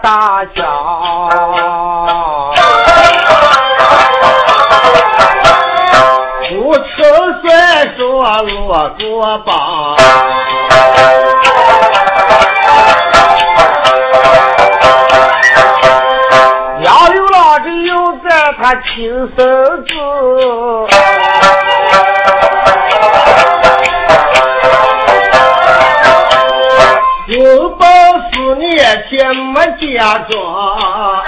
大桥，五尺虽说落过榜。要有老只有在他亲生子。事年前没嫁妆，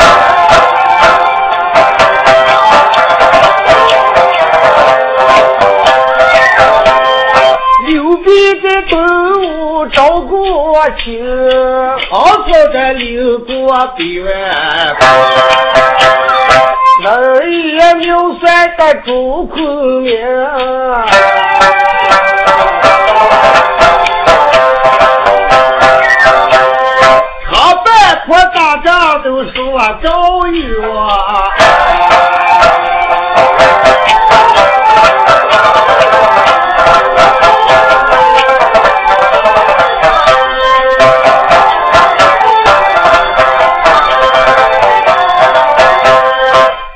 刘备在东吴招过亲，好说在刘国边，二爷刘帅在朱昆明。周瑜啊，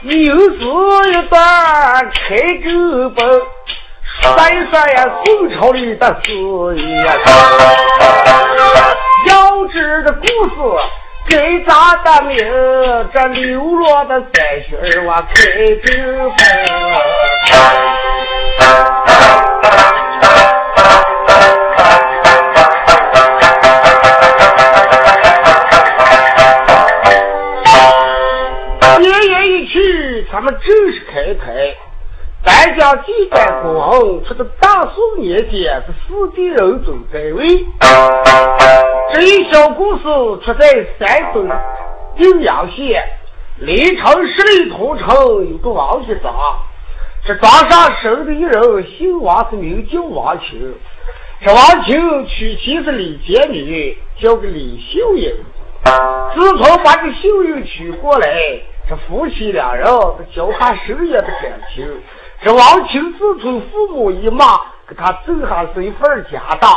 又是一段开沟本，说一说呀，宋朝里的事呀，要知的故事。给咱的名，这流落的三旬儿我开酒分。爷爷一去，他们正式开开。三将几代公，出的大宋年间是四帝人中在位。这一小故事出在山东泾阳县历城十里同城有个王家庄，这庄上生的一人姓王，是名叫王清。这王清娶妻是李建民，叫个李秀英。自从把这秀英娶过来，这夫妻两人交下深夜的感情。这王清自从父母一骂，给他赠下是一份家当。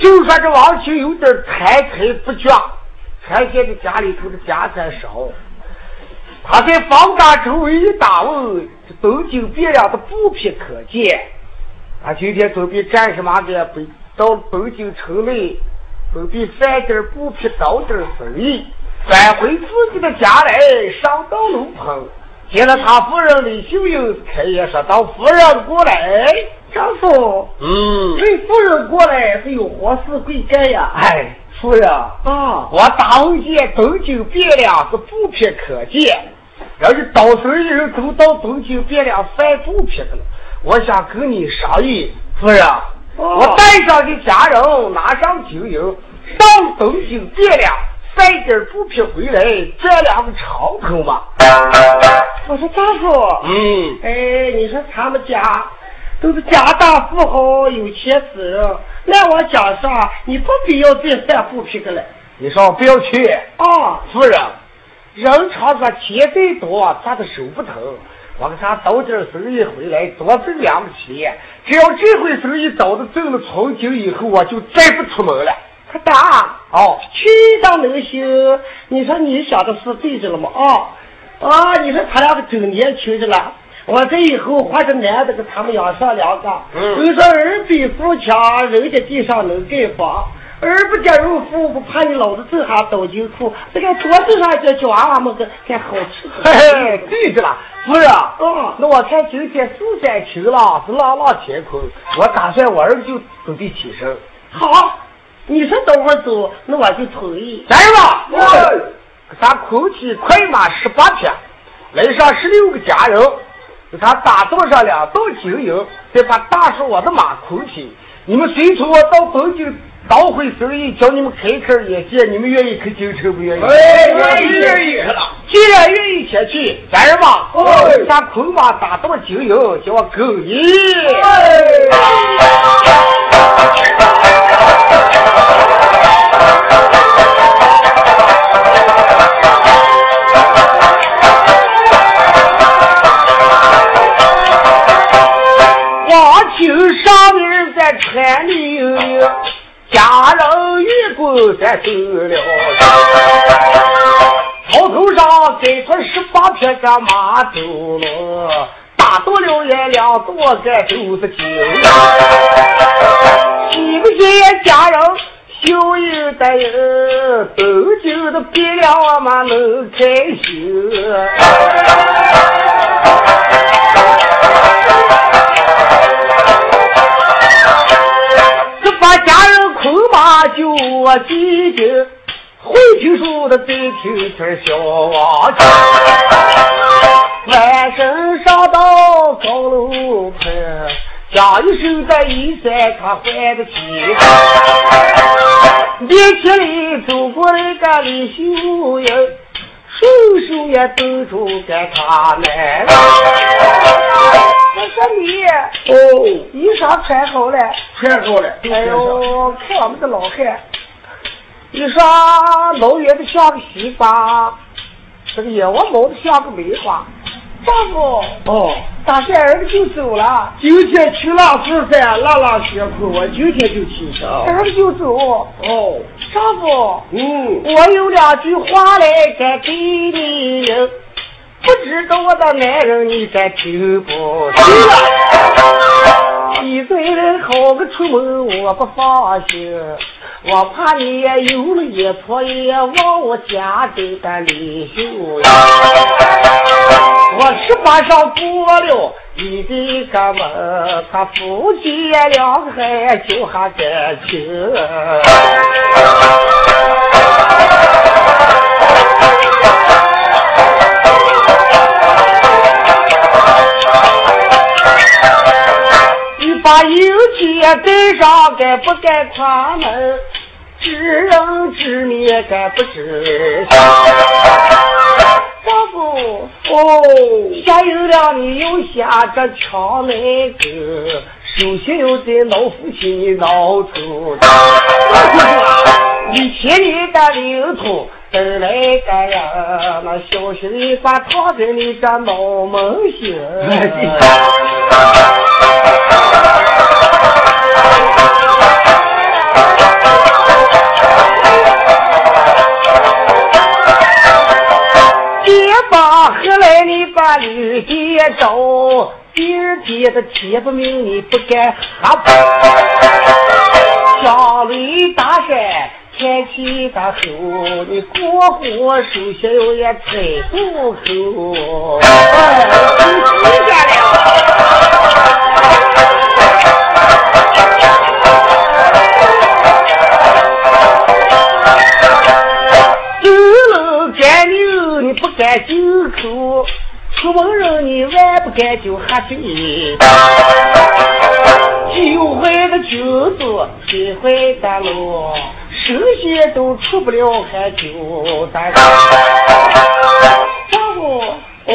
就说这王清有点贪财不觉，看见的家里头的家产少，他在房大周围一打问，这东京汴梁的布匹可见。他今天准备干什么的？北到东京城内，准备贩点布匹，找点生意，返回自己的家来上到楼棚。见了他夫人李秀英，开言说道：“夫人过来，丈夫。嗯，这夫人过来是有何事贵干呀？哎，夫人啊，我大闻见东京汴梁是布匹可见，要是到时人都到东京汴梁贩布匹的了。我想跟你商议，夫人，我带上的家人，拿上金银，到东京汴梁。”带点布匹回来，这两个钞头嘛。我说丈夫，嗯，哎，你说他们家都是家大富豪，有钱之人，那我讲啥？你不必要再散布皮的了。你说不要去啊，夫人。人常说钱再多，咱的手不疼。我给他倒点生意回来，多挣两个钱。只要这回生意倒的挣了从今以后，我就再不出门了。可大哦，去当能行？你说你想的是对着了吗？啊啊！你说他俩个真年轻着了。我这以后或者男的跟他们养上两个。嗯。都说儿比富强，人家地上能盖房；儿不结入富，不怕你老子这下倒金库。这个桌子上这叫娃娃们个还好吃。嘿嘿，对着了，夫人。嗯。那我看今天素三晴了，是朗朗乾坤。我打算我儿子就准备起身。好。你说等会走，那我就同意。来吧，给他空起快马十八天，来上十六个家人，给他打造上两道经营，再把大叔我的马捆起。你们随从我到东京捣毁生意，叫你们开开眼界。你们愿意去京城不愿意？愿意愿意了。既然愿意前去，咱人吧，咱捆马打到金营，叫我勾引。上喊你有有，家人与官在走了。草头上给出十八匹的马走了，打多了也两多个肚子酒。信不信家人羞于的人，斗酒都别了我们能开心。把家人捆马就我几斤。回听书的得听听小王子，晚上上到高楼盘，家一手在一山他还得起。面前里走过来个李秀英，双手也兜住给他来了。我说你哦，衣裳穿好了，穿好了。哎呦，看我们的老汉。你说老远的像个西瓜，这个眼窝毛的像个梅花。丈夫哦，大山儿子就走了。今天去拉十三，拉拉血库，我今天就起身。儿子就走。哦，丈夫，嗯，我有两句话来该给你，不知道我的男人你该听不听？你再好个出门我不放心。我怕你有了一婆也往我家里的里修我十八上过了你的个门，他夫妻两个还就还感情。油钱带上，该不该关门？知人知面，该不知心。丈夫哦，下有了你又下这墙来个，首先要在老夫妻闹出的。你千年的领土等来个呀，那小心你把躺在你这脑门心。何来你把绿地找？第二天的天不明，你不该喝破。江里大山天气的好，你过过手先要也踩不口。哎，你听见了？不敢进口，出门人你万不敢就喝酒。酒坏的酒子，天坏的路，神仙都出不了喝酒的人。丈夫哦，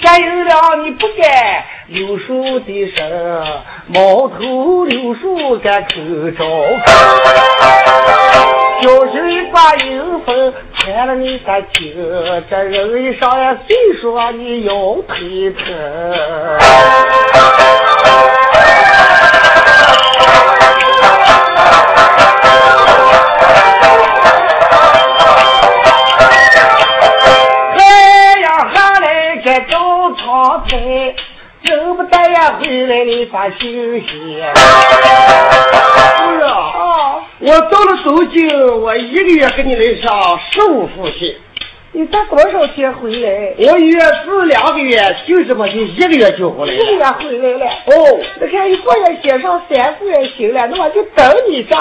下有了你不该柳树的身，毛头柳树该口着。小心把油粉穿了你的情，这人一上呀谁说你要腿疼。哎呀，下来这找长菜，真不得呀回来你咋休息。是啊。我到了东京，我一个月给你来上十五副钱。你赚多少钱回来？我月是两个月，就这么就一个月就回来。一个月回来了。哦，你看一个月写上三个月行了，那我就等你账。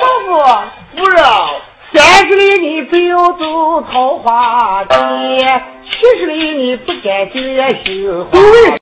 丈夫，夫人，三十里你不要走桃花街，七十里你不敢进心。